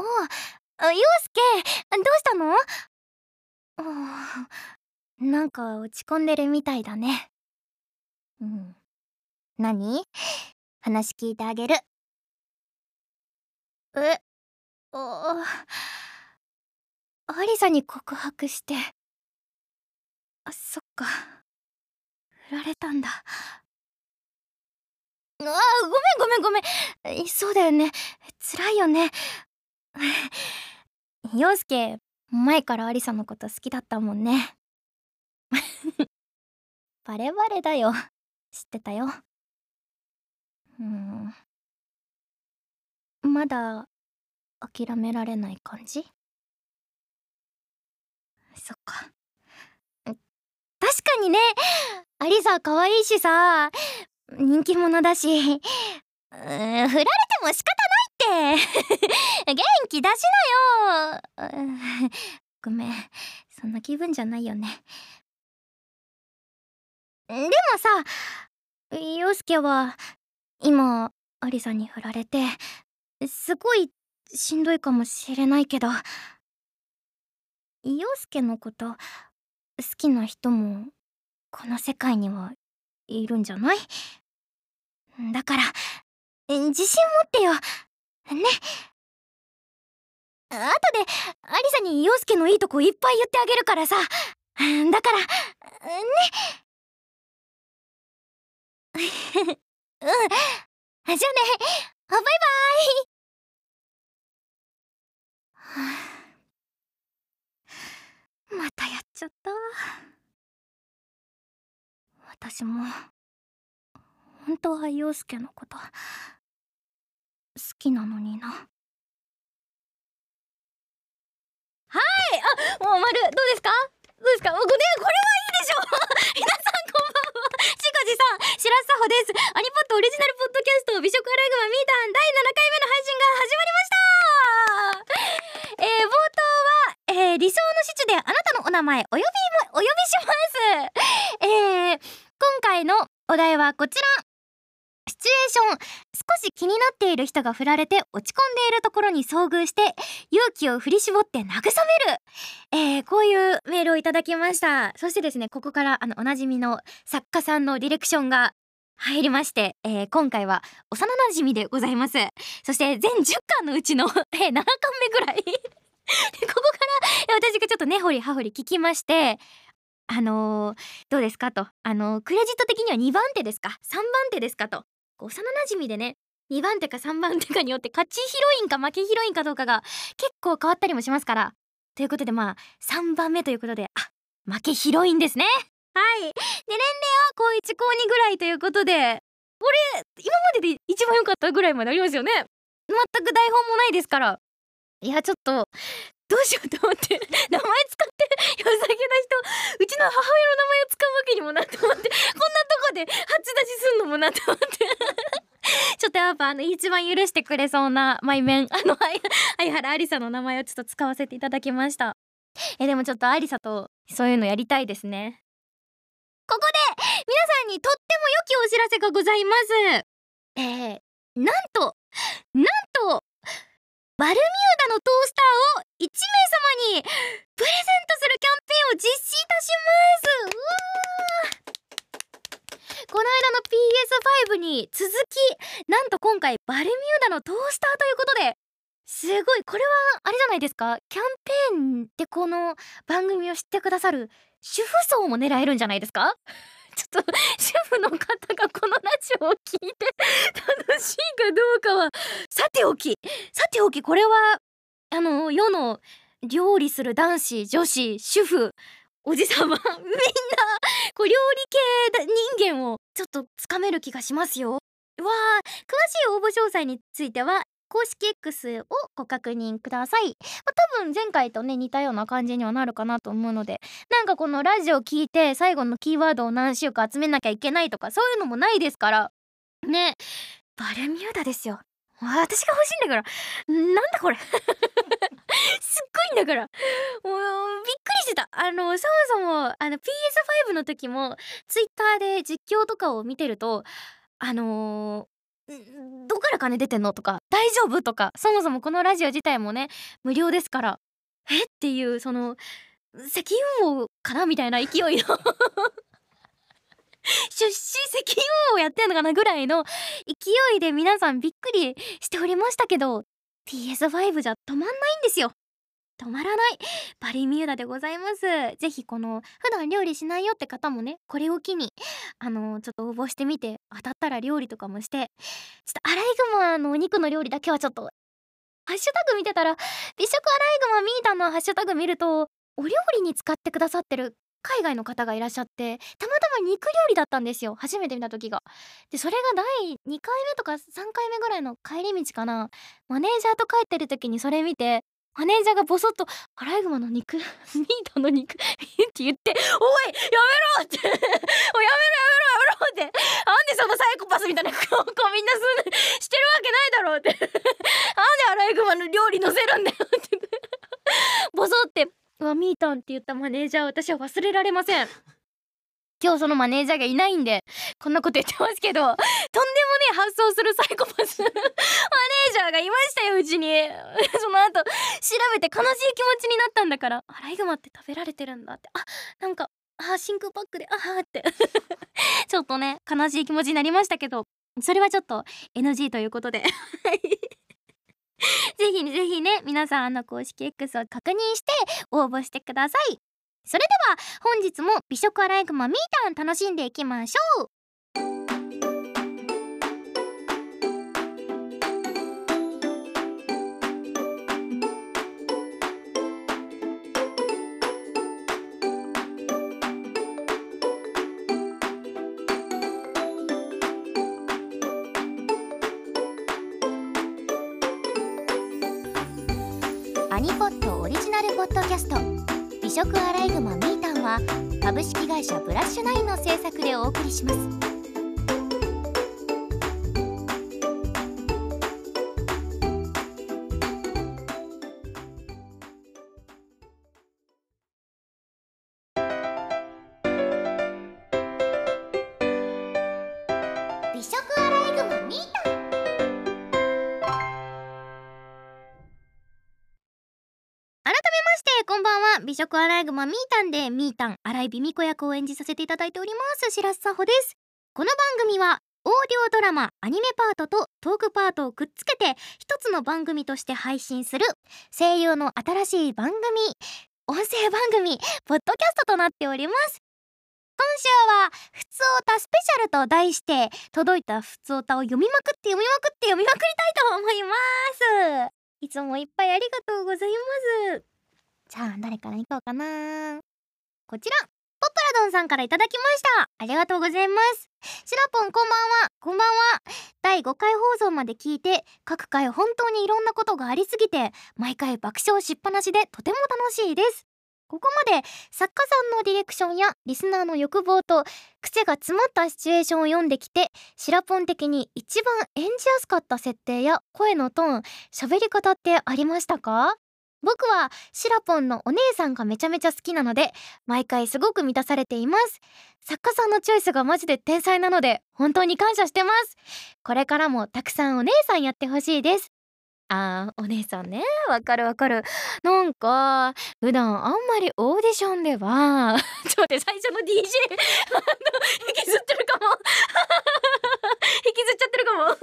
あ、陽介、どうしたの？なんか落ち込んでるみたいだね。うん。何？話聞いてあげる。え、あ、アリサに告白して。あ、そっか。振られたんだ。あ、ごめんごめんごめん。そうだよね。辛いよね。陽介、前からアリサのこと好きだったもんね。バレバレだよ。知ってたよ。うん。まだ諦められない感じ？そっか。確かにね、アリサ可愛いしさ、人気者だし、う振られても仕方ないって。元気出しなよ。ごめん、そんな気分じゃないよね。でもさ、陽介は、今、アリサに振られて、すごいしんどいかもしれないけど、陽介のこと好きな人もこの世界にはいるんじゃない？だから自信持ってよ。ね。後でアリサに陽介のいいとこいっぱい言ってあげるからさ。だからね。うん。じゃあね。バイバイ。またやっちゃった私も本当は陽介のこと好きなのにな。はい！あもう丸どうですか？どうですか？これこれはいいでしょ！皆さんこんばんは。ちこじさんしらすさほです。アニポットオリジナルポッドキャスト美食アライグマミータン第7回目の配信が始まりました！えー、冒頭は、えー、理想のシチュであなたのお名前お呼びも、お呼びします。えー、今回のお題はこちら。シチュエーション少し気になっている人が振られて落ち込んでいるところに遭遇して勇気を振り絞って慰める、えー、こういうメールをいただきましたそしてですねここからあのおなじみの作家さんのディレクションが入りまして、えー、今回は幼馴染でございます。そして全10巻のうちの、えー、7巻目ぐらい ここから私がちょっと根掘り葉掘り聞きまして、あのー、どうですかと。あのー、クレジット的には2番手ですか ?3 番手ですかと。幼馴染でね、2番手か3番手かによって勝ちヒロインか負けヒロインかどうかが結構変わったりもしますから。ということでまあ、3番目ということで、あ、負けヒロインですね。はいで年齢は高1高2ぐらいということでこれ今までで一番良かったぐらいまでありますよね全く台本もないですからいやちょっとどうしようと思って 名前使ってよさげな人うちの母親の名前を使うわけにもなって思ってこんなとこで初出しすんのもなって思って。ちょっとやっぱあの一番許してくれそうな前面 あの相原ありさの名前をちょっと使わせていただきました。えでもちょっとありさとそういうのやりたいですね。ここで皆さんにとっても良きお知らせがございます。えー、なんとなんとバルミューダのトースターを1名様にプレゼントす。るキャンペーンを実施いたしますこの間の PS5 に続きなんと今回バルミューダのトースターということですごい。これはあれじゃないですか。キャンペーンでこの番組を知ってくださる主婦層も狙えるんじゃないですか？ちょっと主婦の方がこのラジオを聞いて楽しいかどうかはさておきさておきこれはあの世の料理する男子女子主婦おじさまみんなこう料理系人間をちょっとつかめる気がしますよ。わあ詳しい応募詳細については公式 X をご確認ください、まあ、多分前回とね似たような感じにはなるかなと思うのでなんかこのラジオ聞いて最後のキーワードを何週か集めなきゃいけないとかそういうのもないですから。ね。バルミューダですよ。私が欲しいんだから。なんだこれ。すっごいんだから。もうびっくりしてた。あのそもそもあの PS5 の時も Twitter で実況とかを見てるとあのどっから金出てんの？とか大丈夫？とかそもそもこのラジオ自体もね無料ですからえ？っていうその石油王かなみたいな勢いの。出資石油王をやってんのかなぐらいの勢いで皆さんびっくりしておりましたけど PS5 じゃ止まんないんですよ。止まらない。パリミューダでございます。ぜひこの普段料理しないよって方もねこれを機にあのちょっと応募してみて当たったら料理とかもしてちょっとアライグマのお肉の料理だけはちょっとハッシュタグ見てたら美食アライグマミータのハッシュタグ見るとお料理に使ってくださってる海外の方がいらっしゃってたまたま肉料理だったんですよ。初めて見た時が。でそれが第2回目とか3回目ぐらいの帰り道かな。マネージャーと帰ってる時にそれ見てマネージャーがボソッと「アライグマの肉 ミートの肉」って言って「おいやめろ!」って「おやめろやめろやめろ!」ってなんでそのサイコパスみたいな顔 みんなすしてるわけないだろ！うってなんでアライグマの料理乗せるんだよ！って。ボソって「うわミータン」って言ったマネージャー私は忘れられません。今日そのマネージャーがいないんでこんなこと言ってますけどとんでもねえ発想するサイコパスマネージャーがいましたようちに。その後調べて悲しい気持ちになったんだから。アライグマって食べられてるんだって。あなんかあ真空パックであーって。ちょっとね悲しい気持ちになりましたけどそれはちょっと NG ということで。ぜひぜひね皆さんあの公式 X を確認して応募してください。それでは本日も美食アライグマミータン楽しんでいきましょう。食アライグマミータンは株式会社ブラッシュナインの制作でお送りします。は美食アライグマミータンでミータン荒井美美子役を演じさせていただいております白洲佐穂ですこの番組はオーディオドラマアニメパートとトークパートをくっつけて一つの番組として配信する声優の新しい番組音声番組ポッドキャストとなっております。今週は「ふつおたスペシャル」と題して届いたふつおたを読みまくって読みまくって読みまくりたいと思います。いつもいっぱいありがとうございます。じゃあ誰から行こうかな。こちらポプラドンさんからいただきました。ありがとうございます。シラポンこんばんは。こんばんは。第5回放送まで聞いて各回本当にいろんなことがありすぎて毎回爆笑しっぱなしでとても楽しいです。ここまで作家さんのディレクションやリスナーの欲望と癖が詰まったシチュエーションを読んできてシラポン的に一番演じやすかった設定や声のトーン喋り方ってありましたか？僕はシラポンのお姉さんがめちゃめちゃ好きなので毎回すごく満たされています。作家さんのチョイスがマジで天才なので本当に感謝してます。これからもたくさんお姉さんやってほしいです。あーお姉さんね。わかるわかる。なんか普段あんまりオーディションでは ちょっと待って最初の DJ あの 引きずってるかも。引きずっちゃってるかも。あんまり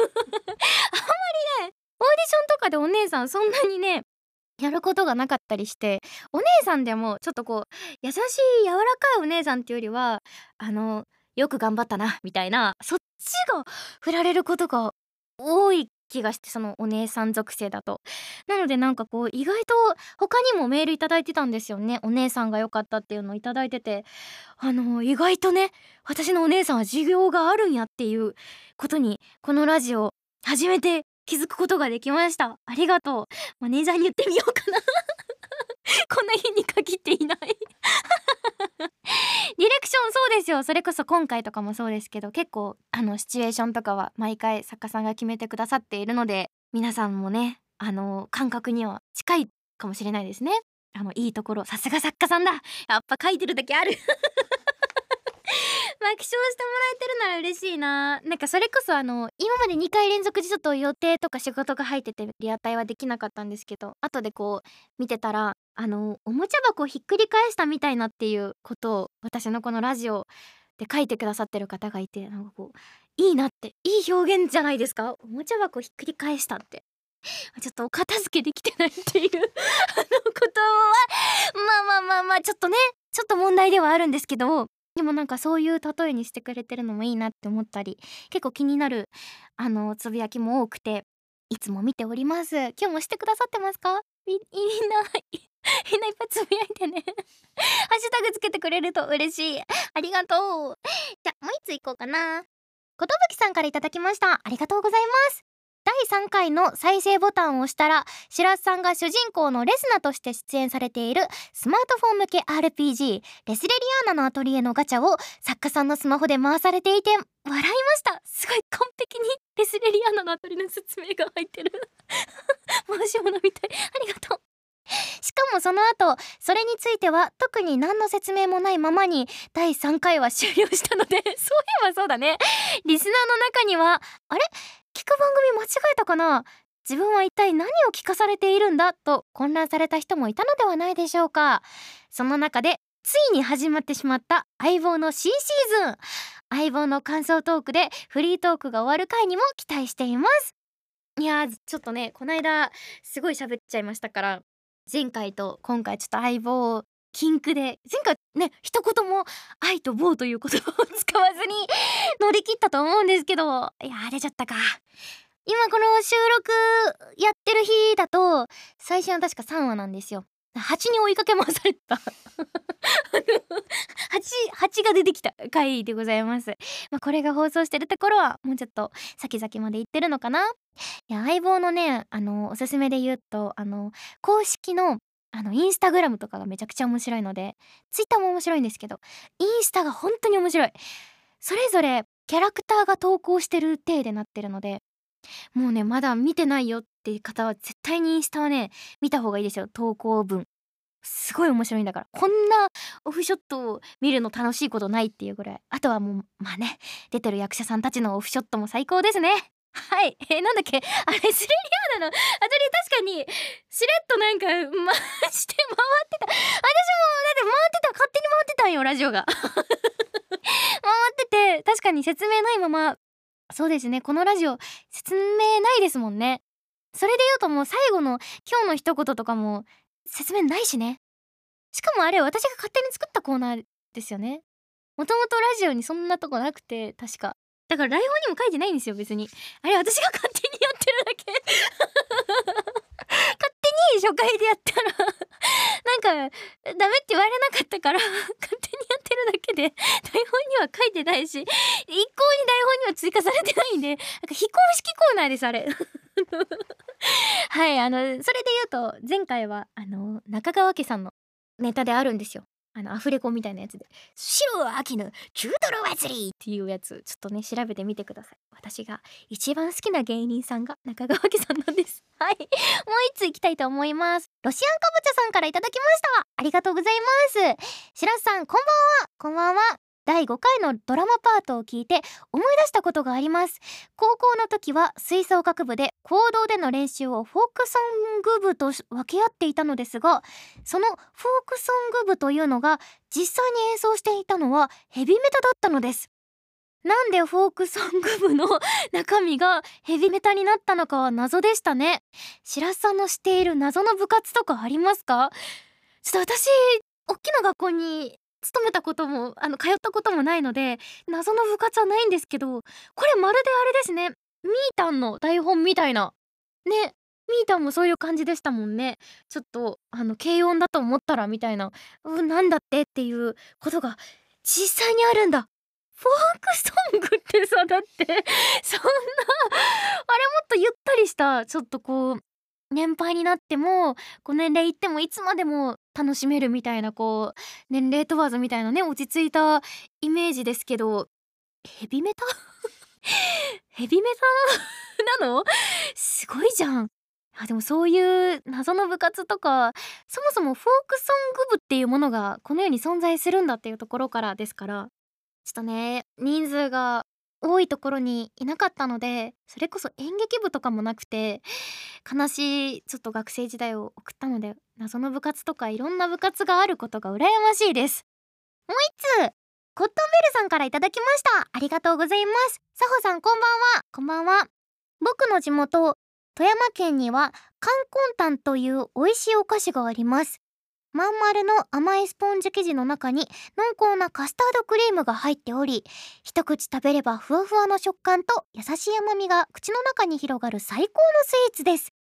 ねオーディションとかでお姉さんそんなにねやることがなかったりしてお姉さんでもちょっとこう優しい柔らかいお姉さんっていうよりはあのよく頑張ったなみたいなそっちが振られることが多い気がしてそのお姉さん属性だと。なのでなんかこう意外と他にもメールいただいてたんですよね。お姉さんが良かったっていうのをいただいてて。あの意外とね私のお姉さんは授業があるんやっていうことにこのラジオ初めて気づくことができました。ありがとう。マネージャーに言ってみようかな。こんな日に限っていない。ディレクションそうですよ。それこそ今回とかもそうですけど結構あのシチュエーションとかは毎回作家さんが決めてくださっているので皆さんもねあの感覚には近いかもしれないですね。あのいいところさすが作家さんだ。やっぱ書いてるだけある。笑してもらえてるなら嬉しいな。なんかそれこそあの今まで2回連続でちょっと予定とか仕事が入っててリアタイはできなかったんですけど後でこう見てたらあのおもちゃ箱をひっくり返したみたいなっていうことを私のこのラジオで書いてくださってる方がいてなんかこういいなっていい表現じゃないですか？おもちゃ箱ひっくり返したって。ちょっとお片付けできてないっていう あのことはまあまあまあまあちょっとねちょっと問題ではあるんですけどでもなんかそういう例えにしてくれてるのもいいなって思ったり結構気になるあのつぶやきも多くていつも見ております。今日もしてくださってますか？みんなみんないっぱいつぶやいてね。ハッシュタグつけてくれると嬉しい。ありがとう。じゃあもう一ついこうかな。ことぶきさんからいただきました。ありがとうございます。第3回の再生ボタンを押したら白洲さんが主人公のレスナとして出演されているスマートフォン向け RPG レスレリアーナのアトリエのガチャを作家さんのスマホで回されていて笑いました。すごい完璧にレスレリアーナのアトリエの説明が入ってる。回し物みたい。ありがとう。しかもその後それについては特に何の説明もないままに第3回は終了したので そういえばそうだね。リスナーの中にはあれ？聞く番組間違えたかな？自分は一体何を聞かされているんだ？と混乱された人もいたのではないでしょうか。その中でついに始まってしまった相棒の新シーズン。相棒の感想トークでフリートークが終わる回にも期待しています。いやちょっとねこの間すごい喋っちゃいましたから前回と今回ちょっと相棒禁句で前回ね一言も愛と棒という言葉を使わずに 乗り切ったと思うんですけど。いや荒れちゃったか。今この収録やってる日だと最初は確か3話なんですよ。蜂に追いかけ回された。蜂蜂が出てきた回でございます、まあ、これが放送してるところはもうちょっと先々まで行ってるのかな。いや相棒のねあのおすすめで言うとあの公式のあのインスタグラムとかがめちゃくちゃ面白いのでツイッターも面白いんですけどインスタが本当に面白い。それぞれキャラクターが投稿してる体でなってるのでもうねまだ見てないよっていう方は絶対にインスタはね見た方がいいですよ。投稿文。すごい面白いんだから。こんなオフショットを見るの楽しいことないっていうぐらい。あとはもうまあね出てる役者さんたちのオフショットも最高ですね。はい。えー、なんだっけ？あれスレリアーナのあたり確かにしれっとなんか回 して回ってた。私もだって回ってた勝手に回ってたんよラジオが。回ってて確かに説明ないまま。そうですね。このラジオ説明ないですもんね。それで言うともう最後の今日の一言とかも説明ないしね。しかもあれ私が勝手に作ったコーナーですよね。もともとラジオにそんなとこなくて確か。だから台本にも書いてないんですよ別に。あれ私が勝手にやってるだけ。勝手に初回でやったらなんかダメって言われなかったから勝手にやってるだけで台本には書いてないし一向に台本には追加されてないんでなんか非公式コーナーですあれ。はいあのそれで言うと前回はあの中川家さんのネタであるんですよ。あのアフレコみたいなやつで「白は秋の中トロ祭り」っていうやつちょっとね調べてみてください。私が一番好きな芸人さんが中川家さんなんです。はい。もう一ついきたいと思います。ロシアンかぼちゃさんからいただきました。ありがとうございます。白洲さんこんばんは。こんばんは。第5回のドラマパートを聞いて思い出したことがあります。高校の時は吹奏楽部で行動での練習をフォークソング部と分け合っていたのですがそのフォークソング部というのが実際に演奏していたのはヘビメタだったのです。なんでフォークソング部の 中身がヘビメタになったのかは謎でしたね。白洲さんの知っている謎の部活とかありますか？ちょっと私大きな学校に勤めたこともあの通ったこともないので謎の部活はないんですけどこれまるであれですね。みーたんの台本みたいな。ね。みーたんもそういう感じでしたもんね。ちょっとあの軽音だと思ったらみたいな。うなんだってっていうことが実際にあるんだ。フォークソングってさだって。そんなあれもっとゆったりしたちょっとこう年配になってもこう年齢いってもいつまでも楽しめるみたいなこう年齢問わずみたいなね落ち着いたイメージですけどヘビメタ？ヘビメタ？なの？すごいじゃん。あでもそういう謎の部活とかそもそもフォークソング部っていうものがこの世に存在するんだっていうところからですからちょっとね人数が多いところにいなかったのでそれこそ演劇部とかもなくて悲しいちょっと学生時代を送ったので謎の部活とかいろんな部活があることが羨ましいです。もう一つコットンベルさんからいただきました。ありがとうございます。さほさんこんばんは。こんばんは。僕の地元富山県にはカンコンタンという美味しいお菓子があります。まん丸の甘いスポンジ生地の中に濃厚なカスタードクリームが入っており一口食べればふわふわの食感と優しい甘みが口の中に広がる最高のスイーツです。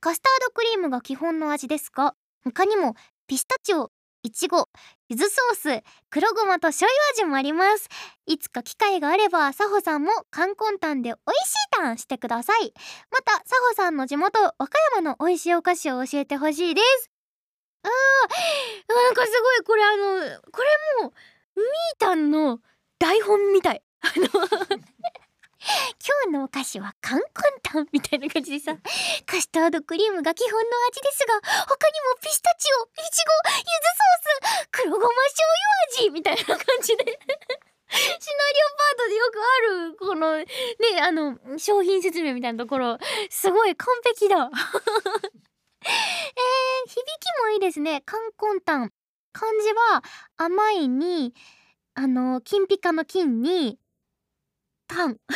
カスタードクリームが基本の味ですが他にもピスタチオいちご柚子ソース黒ごまと醤油味もありますいつか機会があればサホさんも冠婚タンで美味しいタンしてください。またサホさんの地元和歌山の美味しいお菓子を教えてほしいです。あーなんかすごいこれあのこれもみーたんの台本みたい。あの今日のお菓子はカンコンタンみたいな感じでさカスタードクリームが基本の味ですが他にもピスタチオいちご柚子ソース黒ごま醤油味みたいな感じでシナリオパートでよくあるこのねあの商品説明みたいなところすごい完璧だ、響きもいいですね。カンコンタン。漢字は甘いに、あの、金ピカの金に、タン。こ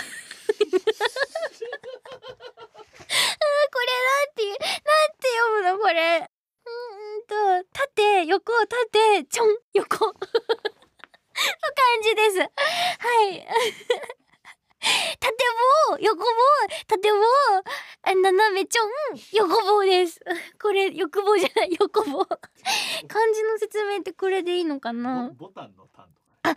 れなんて、なんて読むのこれ。うんと、縦、横、縦、ちょん、横。の感じです。はい。縦棒横棒縦棒斜めちょん横棒です。これ横棒じゃない横棒。漢字の説明ってこれでいいのかな？ボタンのタンとかあ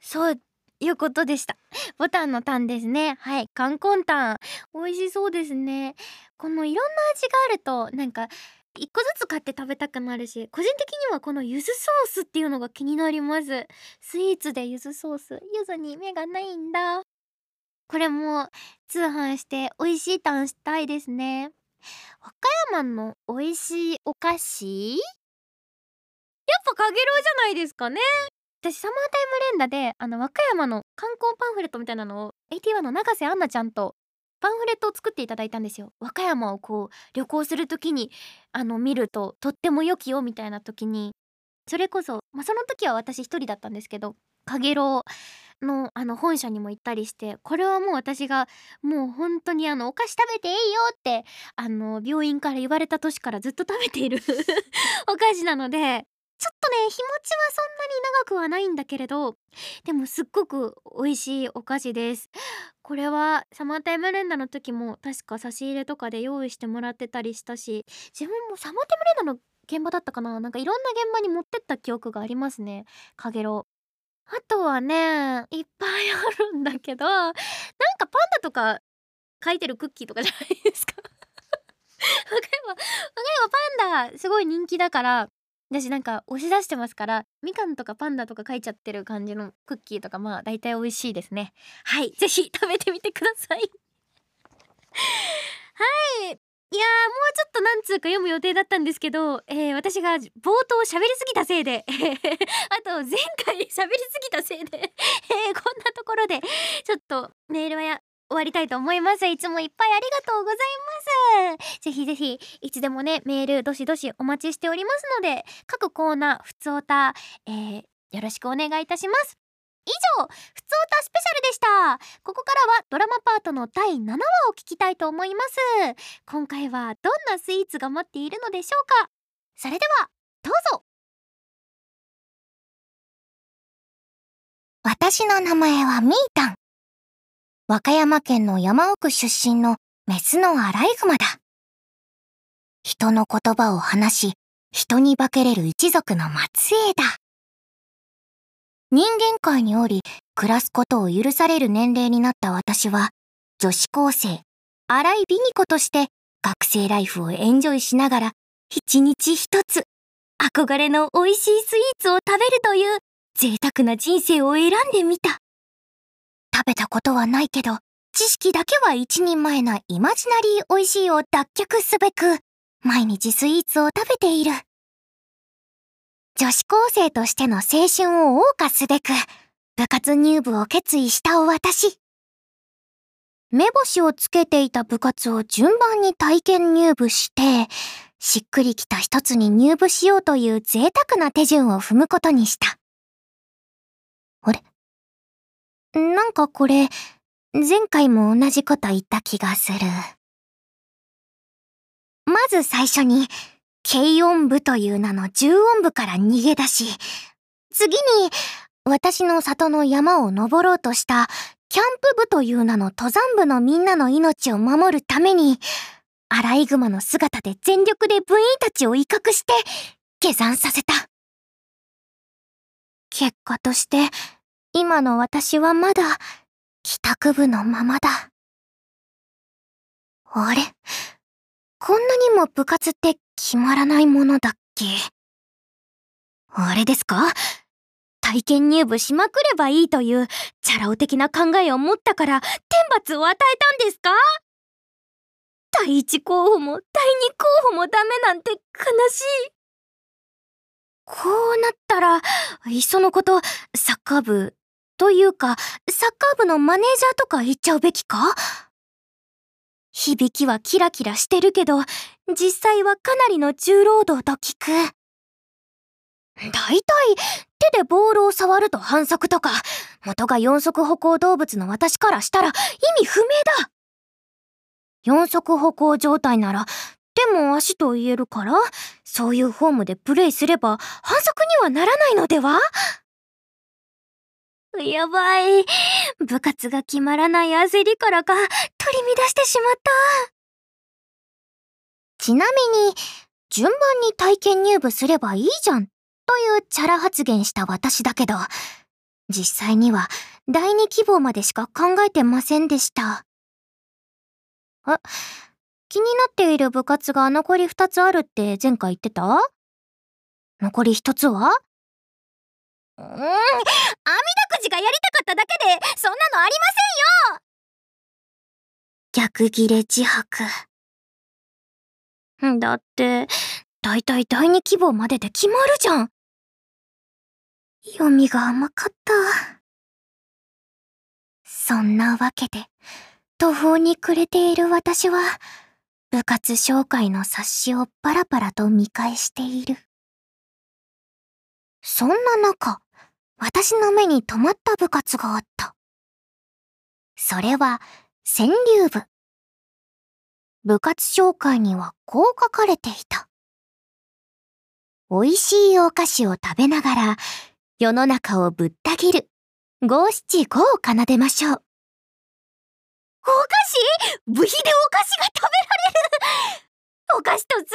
そういうことでした。ボタンのタンですね。はい。カンコンタン。美味しそうですね。このいろんな味があるとなんか一個ずつ買って食べたくなるし個人的にはこの柚子ソースっていうのが気になります。スイーツで柚子ソース。柚子に目がないんだこれも通販して美味しいタンしたいですね。和歌山の美味しいお菓子？やっぱかげろうじゃないですかね。私サマータイム連打であの和歌山の観光パンフレットみたいなのを AT1 の永瀬杏奈ちゃんとパンフレットを作っていただいたんですよ。和歌山をこう旅行する時にあの見るととっても良きよみたいな時に。それこそ、まあ、その時は私一人だったんですけどかげろうのあの本社にも行ったりしてこれはもう私がもう本当にあのお菓子食べていいよってあの病院から言われた年からずっと食べている お菓子なのでちょっとね日持ちはそんなに長くはないんだけれどでもすっごく美味しいお菓子です。これはサマータイム連打の時も確か差し入れとかで用意してもらってたりしたし自分もサマータイム連打の現場だったかな？なんかいろんな現場に持ってった記憶がありますね。かげろう。あとはね、いっぱいあるんだけど、なんかパンダとか書いてるクッキーとかじゃないですか。和歌山、和歌山パンダすごい人気だから、私なんか押し出してますから、みかんとかパンダとか書いちゃってる感じのクッキーとかまあ大体美味しいですね。はい、ぜひ食べてみてください。はい。いやもうちょっとなんつうか読む予定だったんですけど、えー、私が冒頭喋りすぎたせいで、あと前回喋りすぎたせいで、えー、こんなところでちょっとメールはや終わりたいと思います。いつもいっぱいありがとうございます。ぜひぜひ、いつでもね、メールどしどしお待ちしておりますので、各コーナー、ふつおた、えー、よろしくお願いいたします。以上、ふつおたスペシャルでした。ここからはドラマパートの第7話を聞きたいと思います。今回はどんなスイーツが待っているのでしょうかそれでは、どうぞ私の名前はミータン。和歌山県の山奥出身のメスのアライグマだ。人の言葉を話し、人に化けれる一族の末裔だ。人間界におり、暮らすことを許される年齢になった私は、女子高生、荒井美ニ子として学生ライフをエンジョイしながら、一日一つ、憧れの美味しいスイーツを食べるという贅沢な人生を選んでみた。食べたことはないけど、知識だけは一人前なイマジナリー美味しいを脱却すべく、毎日スイーツを食べている。女子高生としての青春を謳歌すべく、部活入部を決意したお私。目星をつけていた部活を順番に体験入部して、しっくりきた一つに入部しようという贅沢な手順を踏むことにした。あれ？なんかこれ、前回も同じこと言った気がする。まず最初に、軽音部という名の重音部から逃げ出し、次に、私の里の山を登ろうとしたキャンプ部という名の登山部のみんなの命を守るために、アライグマの姿で全力で部員たちを威嚇して、下山させた。結果として、今の私はまだ、帰宅部のままだ。あれ？こんなにも部活って決まらないものだっけ？あれですか？体験入部しまくればいいというチャラ男的な考えを持ったから天罰を与えたんですか？第一候補も第二候補もダメなんて悲しい。こうなったら、いっそのこと、サッカー部、というか、サッカー部のマネージャーとか言っちゃうべきか？響きはキラキラしてるけど、実際はかなりの重労働と聞く。大体、手でボールを触ると反則とか、元が四足歩行動物の私からしたら意味不明だ。四足歩行状態なら、手も足と言えるから、そういうフォームでプレイすれば反則にはならないのでは？やばい。部活が決まらない焦りからか、取り乱してしまった。ちなみに、順番に体験入部すればいいじゃんというチャラ発言した私だけど、実際には第二希望までしか考えてませんでした。あ、気になっている部活が残り2つあるって前回言ってた？残り1つは？うーん、網だくじがやりたかっただけで、そんなのありませんよ逆ギレ自白。だって、だいたい第二希望までで決まるじゃん。読みが甘かった。そんなわけで、途方に暮れている私は、部活紹介の冊子をパラパラと見返している。そんな中、私の目に留まった部活があった。それは、川柳部。部活紹介にはこう書かれていた。美味しいお菓子を食べながら、世の中をぶった切る、五七五を奏でましょう。お菓子？部費でお菓子が食べられるお菓子とスイーツ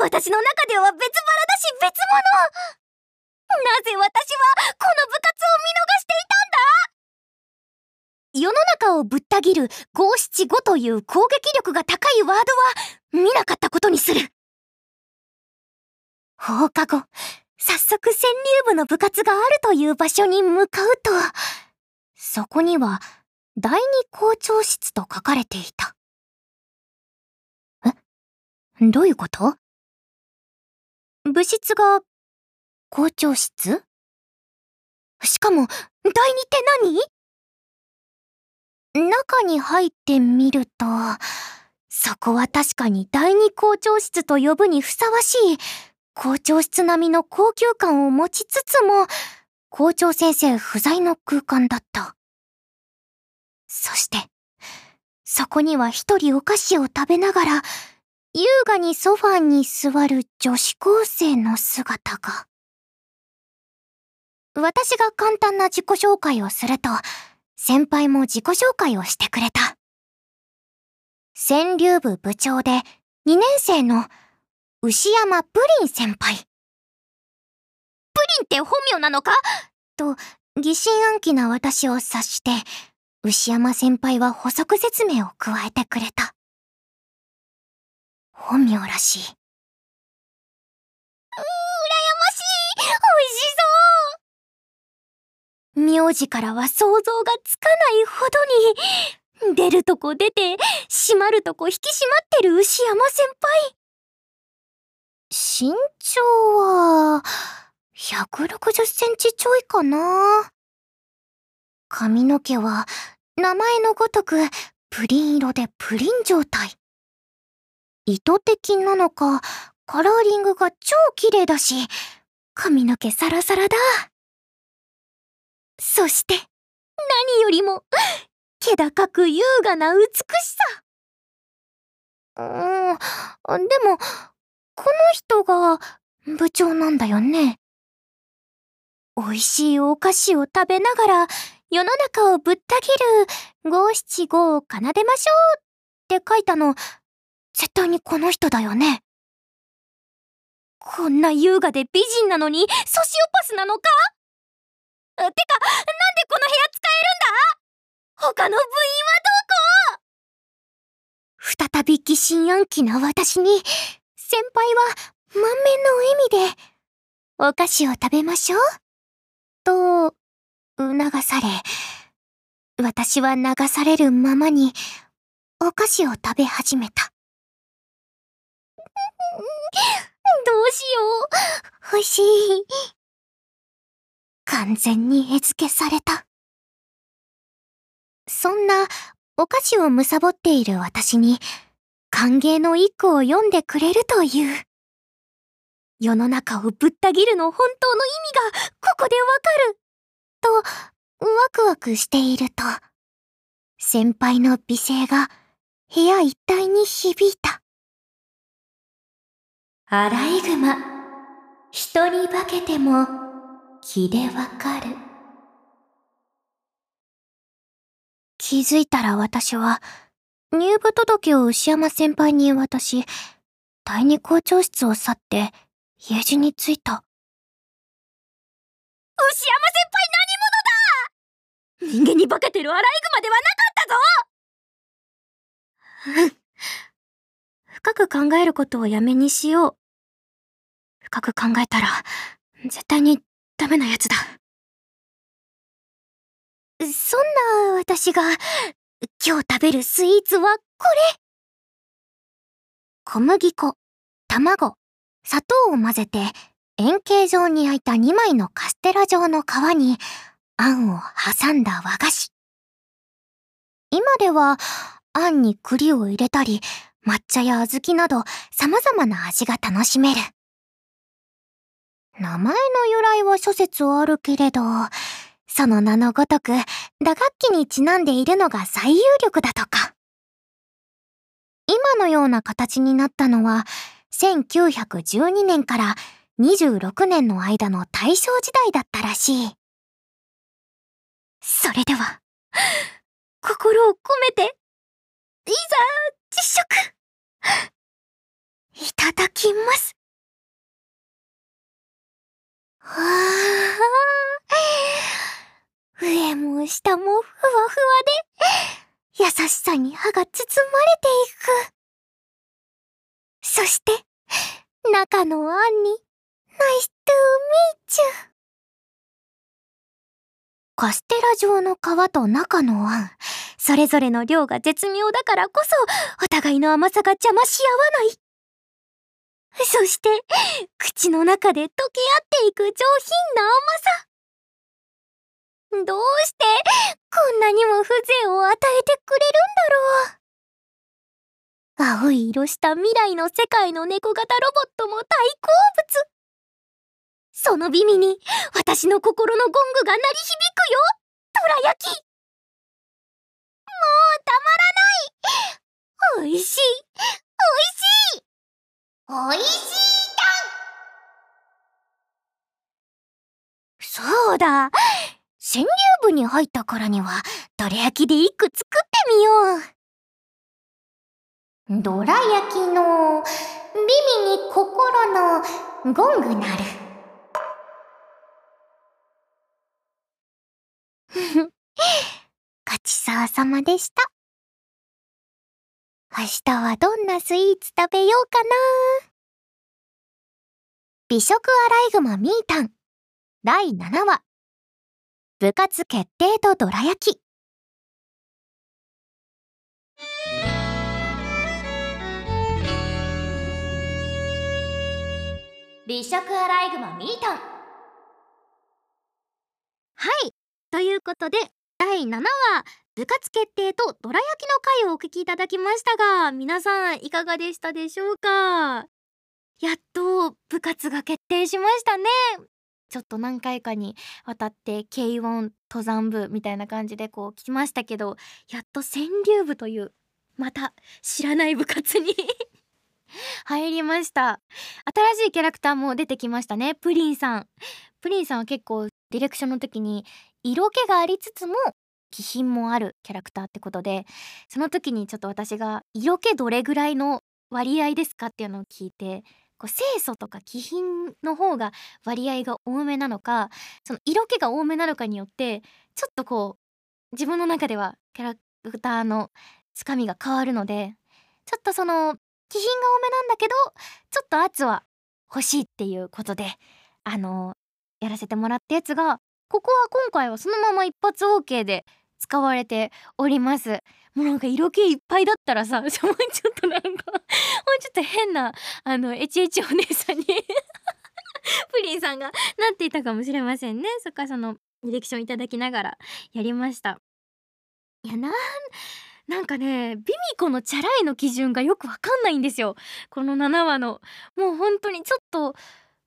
は私の中では別腹だし別物なぜ私はこの部活を見逃していたんだ？世の中をぶった切る五七五という攻撃力が高いワードは見なかったことにする。放課後、早速川柳部の部活があるという場所に向かうと、そこには第二校長室と書かれていた。え？どういうこと？部室が校長室？しかも、第二って何？中に入ってみると、そこは確かに第二校長室と呼ぶにふさわしい校長室並みの高級感を持ちつつも、校長先生不在の空間だった。そして、そこには一人お菓子を食べながら、優雅にソファーに座る女子高生の姿が。私が簡単な自己紹介をすると、先輩も自己紹介をしてくれた。川柳部部長で2年生の牛山プリン先輩。プリンって本名なのか？と、疑心暗鬼な私を察して、牛山先輩は補足説明を加えてくれた。本名らしい。名字からは想像がつかないほどに、出るとこ出て、閉まるとこ引き締まってる牛山先輩。身長は、160センチちょいかな。髪の毛は名前のごとくプリン色でプリン状態。意図的なのか、カラーリングが超綺麗だし、髪の毛サラサラだ。そして、何よりも、気高く優雅な美しさ。うーん、でも、この人が部長なんだよね。美味しいお菓子を食べながら世の中をぶった切る五七五を奏でましょうって書いたの、絶対にこの人だよね。こんな優雅で美人なのにソシオパスなのか？てか、なんでこの部屋使えるんだ？他の部員はどこ？再び疑心暗鬼な私に、先輩は満面の笑みで、お菓子を食べましょう？と、促され、私は流されるままに、お菓子を食べ始めた。どうしよう。欲しい。完全に餌付けされた。そんなお菓子を貪っている私に歓迎の一句を読んでくれるという。世の中をぶった切るの本当の意味がここでわかる。と、ワクワクしていると、先輩の美声が部屋一帯に響いた。アライグマ、人に化けても気でわかる。気づいたら私は入部届を牛山先輩に渡し、第二校長室を去って家路に着いた。牛山先輩何者だ人間に化けてるアライグマではなかったぞ深く考えることをやめにしよう。深く考えたら、絶対にダメなやつだ。そんな私が、今日食べるスイーツはこれ小麦粉、卵、砂糖を混ぜて円形状に焼いた2枚のカステラ状の皮にあんを挟んだ和菓子。今ではあんに栗を入れたり抹茶や小豆など様々な味が楽しめる。名前の由来は諸説あるけれど、その名のごとく打楽器にちなんでいるのが最有力だとか。今のような形になったのは1912年から26年の間の大正時代だったらしい。それでは、心を込めて、いざ、実食いただきます。はあ、上も下もふわふわで、優しさに歯が包まれていく。そして、中のあんに、ナイストゥーミーチュカステラ状の皮と中のあん、それぞれの量が絶妙だからこそ、お互いの甘さが邪魔し合わない。そして、口の中で溶け合っていく上品な甘さ。どうして、こんなにも風情を与えてくれるんだろう。青い色した未来の世界の猫型ロボットも大好物。その美味に私の心のゴングが鳴り響くよ。トラ焼き。もうたまらない。おいしい。おいしい。おいしいだそうだ潜入部に入ったからにはどら焼きで一句作ってみようどら焼きの美味に心のゴングなる。ごちそうさまでした。明日はどんなスイーツ食べようかな。美食アライグマミータン。第7話。部活決定とどら焼き。美食アライグマミートン。はい。ということで第7話部活決定とどら焼きの回をお聞きいただきましたが皆さんいかがでしたでしょうか？やっと部活が決定しましたね。ちょっと何回かにわたって軽音登山部みたいな感じでこう聞きましたけどやっと川柳部というまた知らない部活に 入りました。新しいキャラクターも出てきましたね。プリンさん。プリンさんは結構ディレクションの時に色気がありつつも気品もあるキャラクターってことでその時にちょっと私が色気どれぐらいの割合ですかっていうのを聞いてこう清楚とか気品の方が割合が多めなのかその色気が多めなのかによってちょっとこう自分の中ではキャラクターのつかみが変わるのでちょっとその気品が多めなんだけどちょっと圧は欲しいっていうことであのやらせてもらったやつがここは今回はそのまま一発 OK で使われております。もうなんか色気いっぱいだったらさ もうちょっとなんかもうちょっと変なあのエチエチお姉さんに プリンさんがなっていたかもしれませんね。そっかそのディレクションいただきながらやりました。いやなんなんかねビミコのチャラいの基準がよくわかんないんですよ。この7話の。もう本当にちょっと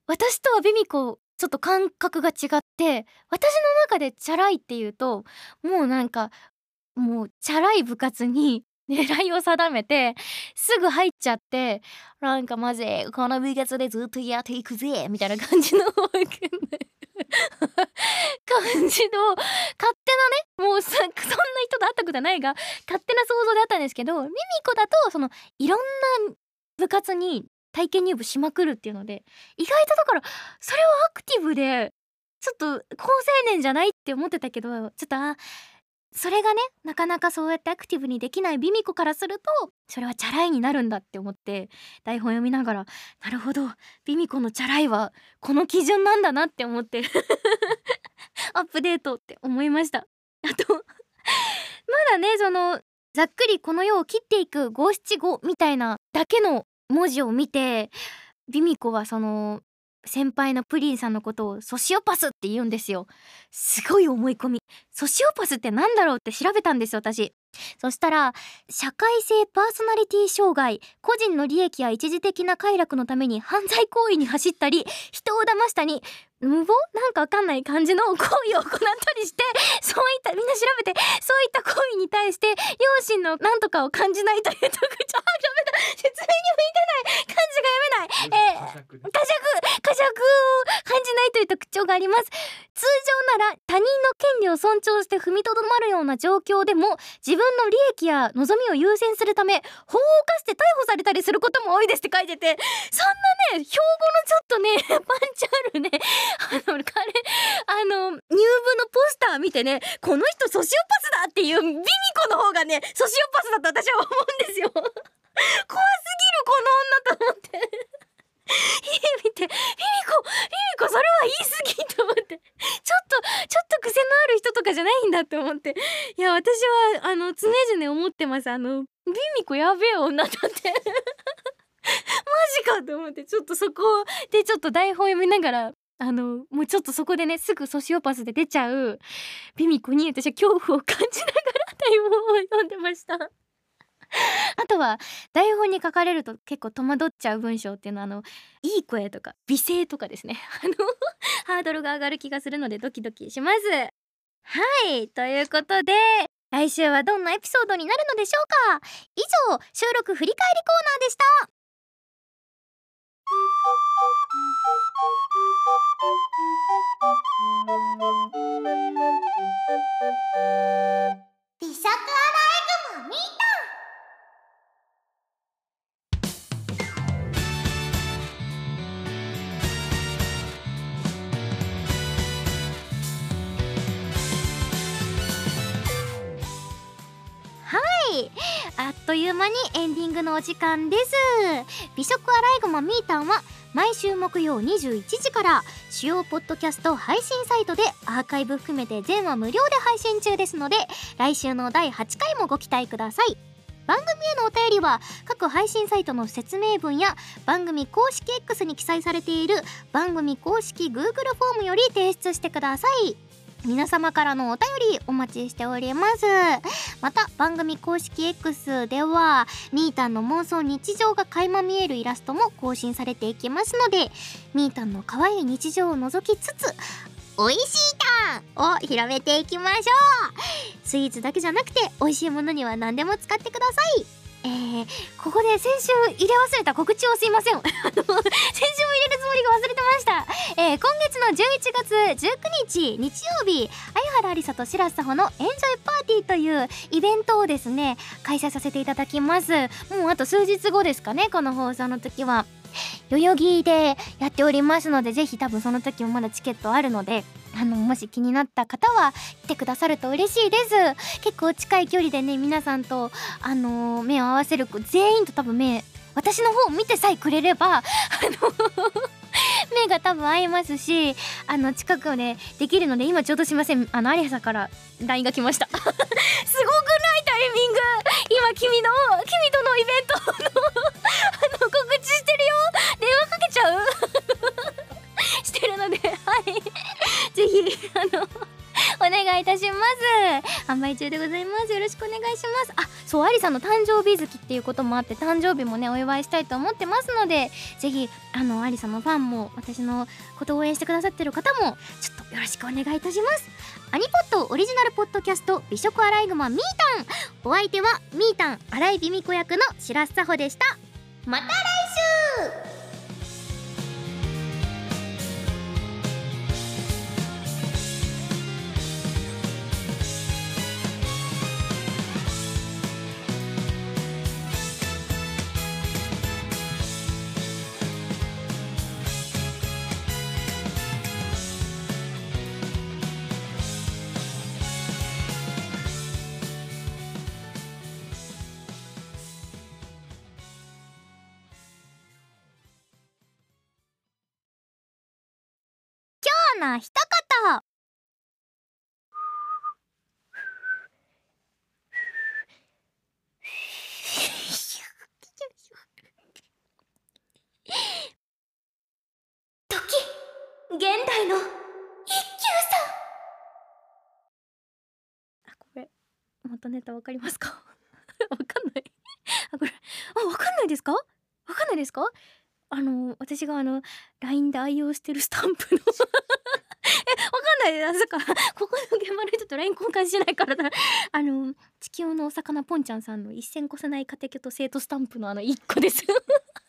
私とはビミコちょっと感覚が違って私の中でチャラいっていうともうなんかもうチャラい部活に 狙いを定めてすぐ入っちゃってなんかまずこの部活でずっとやっていくぜみたいな感じの 感じの勝手なねもうそんな人と会ったことはないが勝手な想像であったんですけどミミコだとそのいろんな部活に体験入部しまくるっていうので意外とだからそれはアクティブでちょっと高青年じゃないって思ってたけどちょっとあそれがねなかなかそうやってアクティブにできないビミコからするとそれはチャラいになるんだって思って台本読みながらなるほどビミコのチャラいはこの基準なんだなって思って アップデートって思いました。あとまだねそのざっくりこの世を切っていく五七五みたいなだけの文字を見てビミコはその先輩のプリンさんのことをソシオパスって言うんですよ。すごい思い込み。ソシオパスってなんだろうって調べたんですよ私。そしたら社会性パーソナリティ障害個人の利益や一時的な快楽のために犯罪行為に走ったり人を騙したり無謀？なんかわかんない感じの行為を行ったりしてそういったみんな調べてそういった行為に対して両親のなんとかを感じないという特徴説明に向いてない。漢字が読めない。えー、過弱過弱を感じないという特徴があります。通常なら他人の権利を尊重して踏みとどまるような状況でも自分分の利益や望みを優先するため法を犯して逮捕されたりすることも多いですって書いててそんなね標語のちょっとね パンチあるね。あの彼あの入部のポスター見てねこの人ソシオパスだっていうビミコの方がねソシオパスだと私は思うんですよ。怖すぎるこの女と思って。見て「ミミコミミコそれは言い過ぎ」と思って。ちょっとちょっと癖のある人とかじゃないんだって思って。いや私はあの常々思ってます。あのビミコやべえ女だって。マジかと思って。ちょっとそこでちょっと台本読みながらあのもうちょっとそこでねすぐソシオパスで出ちゃうビミコに私は恐怖を感じながら台本を読んでました。あとは台本に書かれると結構戸惑っちゃう文章っていうのはあのいい声とか美声とかですね。あのハードルが上がる気がするのでドキドキします。はい。ということで来週はどんなエピソードになるのでしょうか？以上収録振り返りコーナーでした。美食アライグマ見た。あっという間にエンディングのお時間です。美食アライグマミータンは毎週木曜21時から主要ポッドキャスト配信サイトでアーカイブ含めて全話無料で配信中ですので来週の第8回もご期待ください。番組へのお便りは各配信サイトの説明文や番組公式 X に記載されている番組公式 Google フォームより提出してください。皆様からのお便りお待ちしております。また番組公式 X ではみーたんの妄想日常が垣間見えるイラストも更新されていきますのでみーたんの可愛い日常を覗きつつ美味しいタンを広めていきましょう。スイーツだけじゃなくて美味しいものには何でも使ってください。えー、ここで先週入れ忘れた告知をすいません。先週も入れるつもりが忘れてました、えー、今月の11月19日日曜日相原ありさと白洲穂のエンジョイパーティーというイベントをですね開催させていただきます。もうあと数日後ですかねこの放送の時は。代々木でやっておりますのでぜひ多分その時もまだチケットあるのであのもし気になった方は来てくださると嬉しいです。結構近い距離でね皆さんとあの目を合わせる全員と多分目私の方を見てさえくれれば あの 目が多分合いますしあの近くでできるので今ちょうどすいません。あのアリアさんから LINE が来ました。すごくないタイミング。今君の君とのイベントのあの告知してるよ。電話かけちゃう。してるのではい。ぜひあのお願いいたします。販売中でございます。よろしくお願いします。あそうアリさんの誕生日月っていうこともあって誕生日もねお祝いしたいと思ってますのでぜひあのアリさんのファンも私のことを応援してくださってる方もちょっとよろしくお願いいたします。アニポットオリジナルポッドキャスト美食アライグマミータン。お相手はミータン新井美美子役の白洲佐穂でした。また来週な一言。時現代の一休さん。あこれ元ネタわかりますか？わかんない。あこれ。あわかんないですか？わかんないですか？あの私があの LINE で愛用してるスタンプのえわかんないですかここの現場の人と LINE 交換しないからだ。あの地球のお魚ポンちゃんさんの一線越せない家庭教と生徒スタンプのあの1個です。